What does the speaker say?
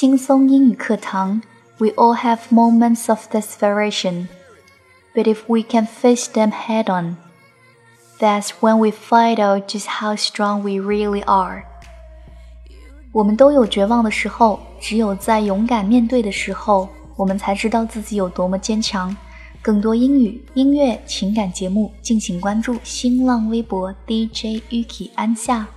轻松英语课堂，We all have moments of desperation, but if we can face them head on, that's when we find out just how strong we really are. 我们都有绝望的时候，只有在勇敢面对的时候，我们才知道自己有多么坚强。更多英语、音乐、情感节目，敬请关注新浪微博 DJ Ukki 安夏。